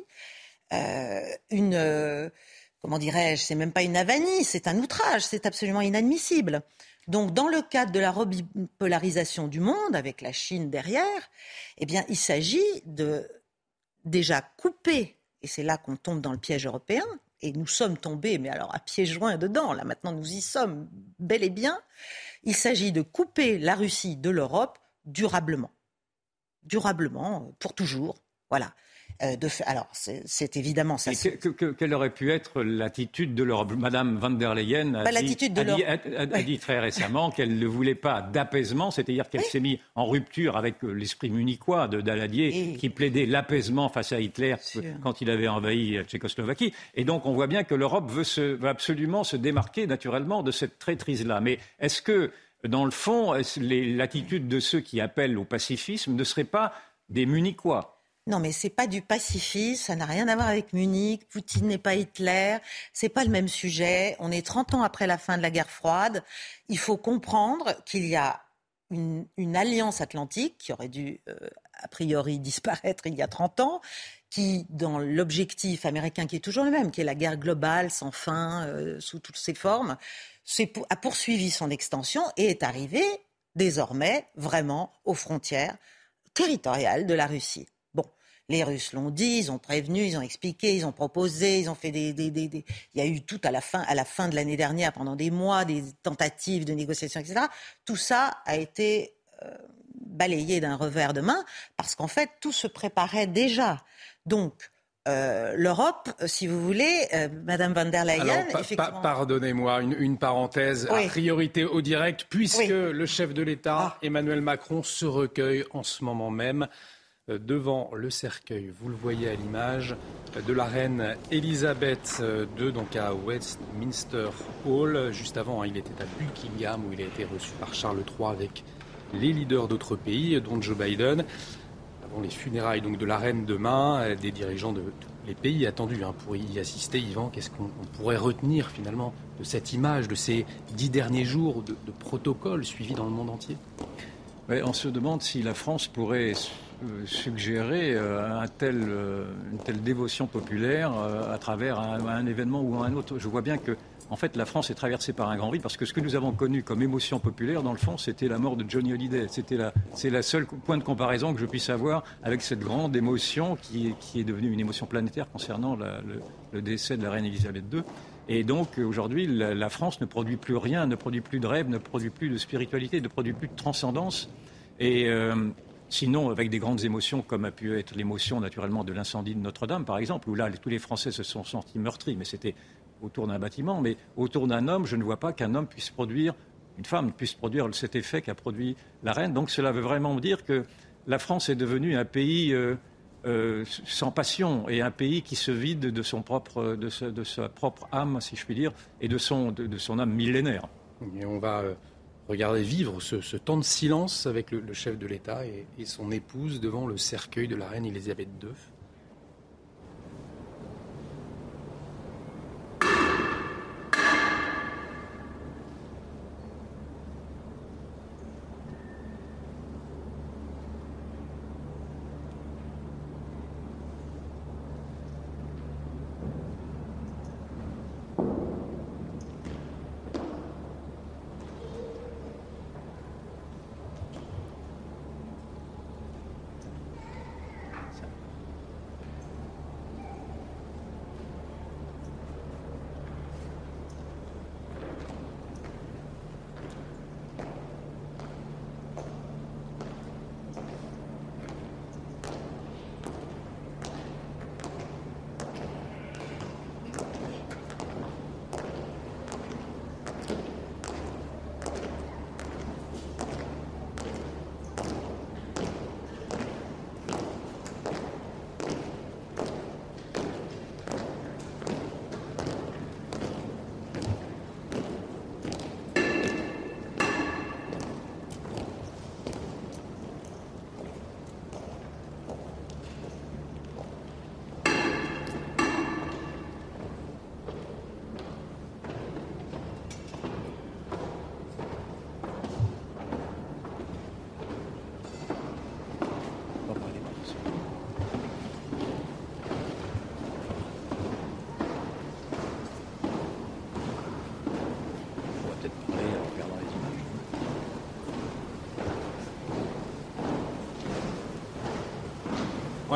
euh, une comment dirais-je, c'est même pas une avanie, c'est un outrage, c'est absolument inadmissible. Donc, dans le cadre de la repolarisation du monde, avec la Chine derrière, eh bien, il s'agit de déjà couper, et c'est là qu'on tombe dans le piège européen, et nous sommes tombés, mais alors à pieds joints dedans, là maintenant nous y sommes bel et bien, il s'agit de couper la Russie de l'Europe durablement. Durablement, pour toujours. Voilà. Euh, alors, c'est évidemment ça. quelle aurait pu être l'attitude de l'Europe Madame van der Leyen a, bah, dit, très récemment qu'elle ne voulait pas d'apaisement, c'est-à-dire qu'elle s'est mise en rupture avec euh, l'esprit munichois de Daladier, qui plaidait l'apaisement face à Hitler quand il avait envahi la Tchécoslovaquie. Et donc, on voit bien que l'Europe veut, veut absolument se démarquer naturellement de cette traîtrise-là. Mais est-ce que dans le fond, l'attitude de ceux qui appellent au pacifisme ne serait pas des Munichois? Non, mais c'est pas du pacifisme, ça n'a rien à voir avec Munich, Poutine n'est pas Hitler, c'est pas le même sujet. On est 30 ans après la fin de la guerre froide. Il faut comprendre qu'il y a une, alliance atlantique qui aurait dû euh, a priori disparaître il y a 30 ans, qui, dans l'objectif américain qui est toujours le même, qui est la guerre globale sans fin, euh, sous toutes ses formes, a poursuivi son extension et est arrivé désormais vraiment aux frontières territoriales de la Russie. Les Russes l'ont dit, ils ont prévenu, ils ont expliqué, ils ont proposé, ils ont fait des, des, des, il y a eu tout à la fin, à la fin de l'année dernière, pendant des mois, des tentatives de négociation, etc. Tout ça a été euh, balayé d'un revers de main parce qu'en fait tout se préparait déjà. Donc euh, l'Europe, si vous voulez, euh, Madame van der Leyen. pardonnez-moi, une, parenthèse. à priorité au direct, puisque le chef de l'État, ah. Emmanuel Macron, se recueille en ce moment même euh, devant le cercueil, vous le voyez à l'image, de la reine Elisabeth II, donc à Westminster Hall. Juste avant, hein, il était à Buckingham, où il a été reçu par Charles III avec les leaders d'autres pays, dont Joe Biden avant les funérailles de la reine demain, euh, des dirigeants de tous les pays attendus hein, pour y assister. Yvan, qu'est-ce qu'on pourrait retenir finalement de cette image, de ces dix derniers jours de, de protocole suivis dans le monde entier? On se demande si la France pourrait suggérer euh, un tel, une telle dévotion populaire à travers un, événement ou un autre. Je vois bien que en fait, la France est traversée par un grand vide parce que ce que nous avons connu comme émotion populaire, dans le fond, c'était la mort de Johnny Hallyday. C'était la, c'est la seule point de comparaison que je puisse avoir avec cette grande émotion qui qui est devenue une émotion planétaire concernant le, décès de la reine Elisabeth II. Et donc, aujourd'hui, la, France ne produit plus rien, ne produit plus de rêve, ne produit plus de spiritualité, ne produit plus de transcendance. Et euh, Sinon, avec des grandes émotions, comme a pu être l'émotion naturellement de l'incendie de Notre-Dame, par exemple, où là, tous les Français se sont sentis meurtris, mais c'était autour d'un bâtiment, mais autour d'un homme, je ne vois pas qu'un homme puisse produire, une femme puisse produire cet effet qu'a produit la reine. Donc cela veut vraiment dire que la France est devenue un pays euh, euh, sans passion et un pays qui se vide de, son propre, de, sa propre âme, si je puis dire, et de son, de, son âme millénaire. Et on va euh, regarder vivre ce, temps de silence avec le, chef de l'État et, et, son épouse devant le cercueil de la reine Elisabeth II.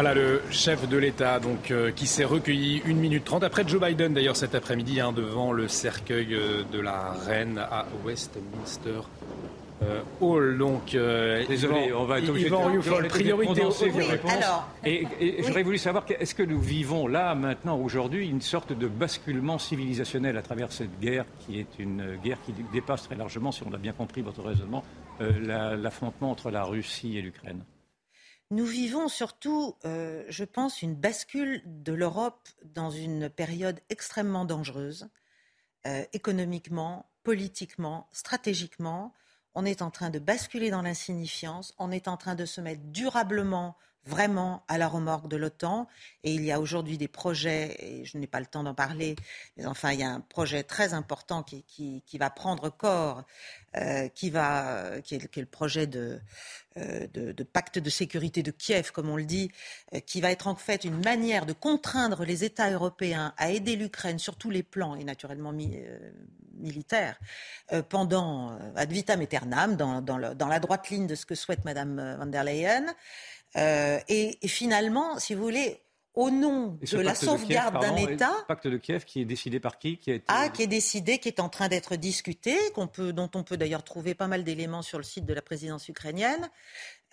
Voilà le chef de l'État donc euh, qui s'est recueilli une minute trente après Joe Biden d'ailleurs cet après-midi hein, devant le cercueil euh, de la reine à Westminster. Euh, Hall, donc, désolé, on va être obligé de priorité aux réponses. et, j'aurais voulu savoir, est-ce que nous vivons là, maintenant, aujourd'hui, une sorte de basculement civilisationnel à travers cette guerre, qui est une guerre qui dépasse très largement, si on a bien compris votre raisonnement, l'affrontement entre la Russie et l'Ukraine? Nous vivons surtout, euh, je pense, une bascule de l'Europe dans une période extrêmement dangereuse, euh, économiquement, politiquement, stratégiquement. On est en train de basculer dans l'insignifiance, on est en train de se mettre durablement vraiment à la remorque de l'OTAN. Et il y a aujourd'hui des projets, et je n'ai pas le temps d'en parler, mais enfin, il y a un projet très important qui, qui, va prendre corps, euh, qui, va, qui, est, le projet de, euh, de, de, pacte de sécurité de Kiev, comme on le dit, euh, qui va être en fait une manière de contraindre les États européens à aider l'Ukraine sur tous les plans, et naturellement militaires, pendant ad vitam aeternam, dans, dans, dans, la droite ligne de ce que souhaite Mme van der Leyen. Euh, et, finalement, si vous voulez, au nom de la sauvegarde d'un État. Le pacte de Kiev qui est décidé par qui qui, a été... ah, qui est décidé, qui est en train d'être discuté, qu'on peut, dont on peut d'ailleurs trouver pas mal d'éléments sur le site de la présidence ukrainienne,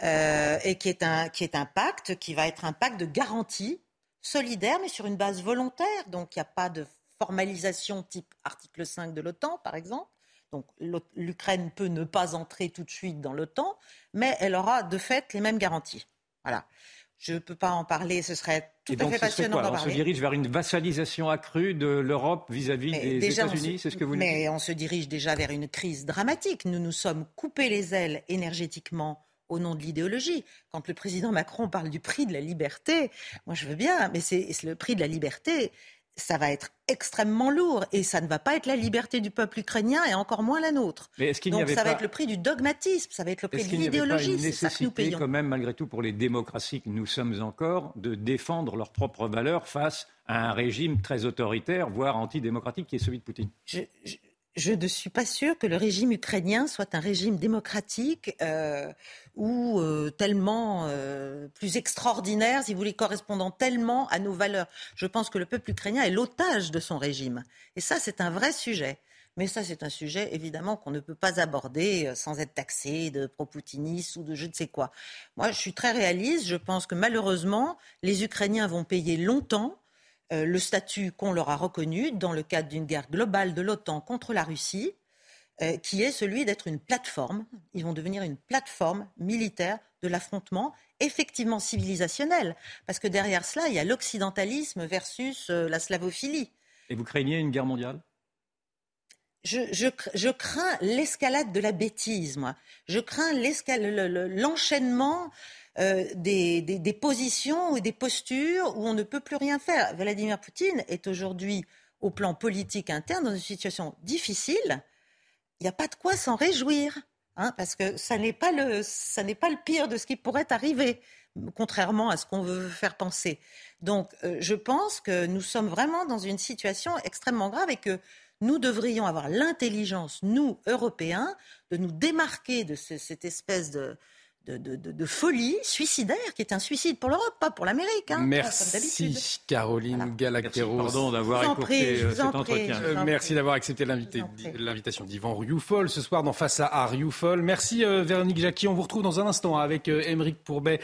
euh, et qui est, un, qui est un pacte qui va être un pacte de garantie solidaire, mais sur une base volontaire. Donc il n'y a pas de formalisation type article 5 de l'OTAN, par exemple. Donc l'Ukraine peut ne pas entrer tout de suite dans l'OTAN, mais elle aura de fait les mêmes garanties. Voilà. Je ne peux pas en parler, ce serait tout à fait passionnant d'en parler. On se dirige vers une vassalisation accrue de l'Europe vis-à-vis des États-Unis, c'est ce que vous Mais on se dirige déjà vers une crise dramatique. Nous nous sommes coupés les ailes énergétiquement au nom de l'idéologie. Quand le président Macron parle du prix de la liberté, moi je veux bien, mais c'est le prix de la liberté ça va être extrêmement lourd et ça ne va pas être la liberté du peuple ukrainien et encore moins la nôtre. Mais Donc ça va être le prix du dogmatisme, ça va être le prix de l'idéologie. C'est ça que nous payons. quand même, malgré tout, pour les démocraties que nous sommes encore, de défendre leurs propres valeurs face à un régime très autoritaire, voire antidémocratique, qui est celui de Poutine? Je ne suis pas sûre que le régime ukrainien soit un régime démocratique euh, ou euh, tellement euh, plus extraordinaire, si vous voulez, correspondant tellement à nos valeurs. Je pense que le peuple ukrainien est l'otage de son régime. Et ça, c'est un vrai sujet. Mais ça, c'est un sujet, évidemment, qu'on ne peut pas aborder sans être taxé de pro-poutiniste ou de je ne sais quoi. Moi, je suis très réaliste. Je pense que malheureusement, les Ukrainiens vont payer longtemps euh, le statut qu'on leur a reconnu dans le cadre d'une guerre globale de l'OTAN contre la Russie, euh, qui est celui d'être une plateforme. Ils vont devenir une plateforme militaire de l'affrontement effectivement civilisationnel. Parce que derrière cela, il y a l'occidentalisme versus euh, la slavophilie. Et vous craignez une guerre mondiale? Je, crains l'escalade de la bêtise, moi. Je crains l'enchaînement euh, des, positions ou des postures où on ne peut plus rien faire. Vladimir Poutine est aujourd'hui, au plan politique interne, dans une situation difficile. Il n'y a pas de quoi s'en réjouir, hein, parce que ça n'est pas, le, pire de ce qui pourrait arriver, contrairement à ce qu'on veut faire penser. Donc, euh, je pense que nous sommes vraiment dans une situation extrêmement grave et que nous devrions avoir l'intelligence, nous, Européens, de nous démarquer de cette espèce de, de, folie suicidaire, qui est un suicide pour l'Europe, pas pour l'Amérique. Hein, merci Caroline voilà. Pardon d'avoir écouté euh, cet entretien. Euh, merci d'avoir accepté l'invitation d'Yvan Rioufol ce soir dans Face à Rioufol. Merci euh, Véronique Jacqui. On vous retrouve dans un instant avec Émeric Pourbet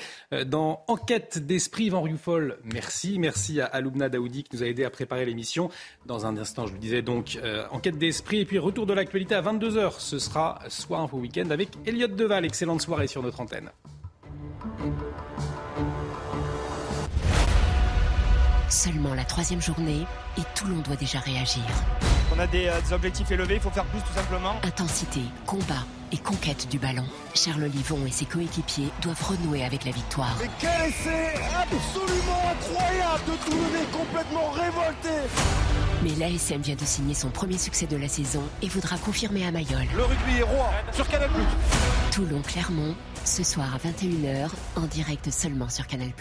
dans Enquête d'esprit. Yvan Rioufol, merci. Merci à Aloubna Daoudi qui nous a aidé à préparer l'émission. Dans un instant, je vous disais donc Enquête d'esprit et puis retour de l'actualité à 22h. Ce sera Soir Info Week-end avec Elliot Deval. Excellente soirée sur notre antenne. Seulement la troisième journée et Toulon doit déjà réagir. On a des, euh, objectifs élevés, il faut faire plus tout simplement. Intensité, combat et conquête du ballon. Charles Olivon et ses coéquipiers doivent renouer avec la victoire. Mais quel essai absolument incroyable de Toulonnais complètement révolté Mais l'ASM vient de signer son premier succès de la saison et voudra confirmer à Mayol. Le rugby est roi sur Canal+. Toulon-Clermont, ce soir à 21h, en direct seulement sur Canal+.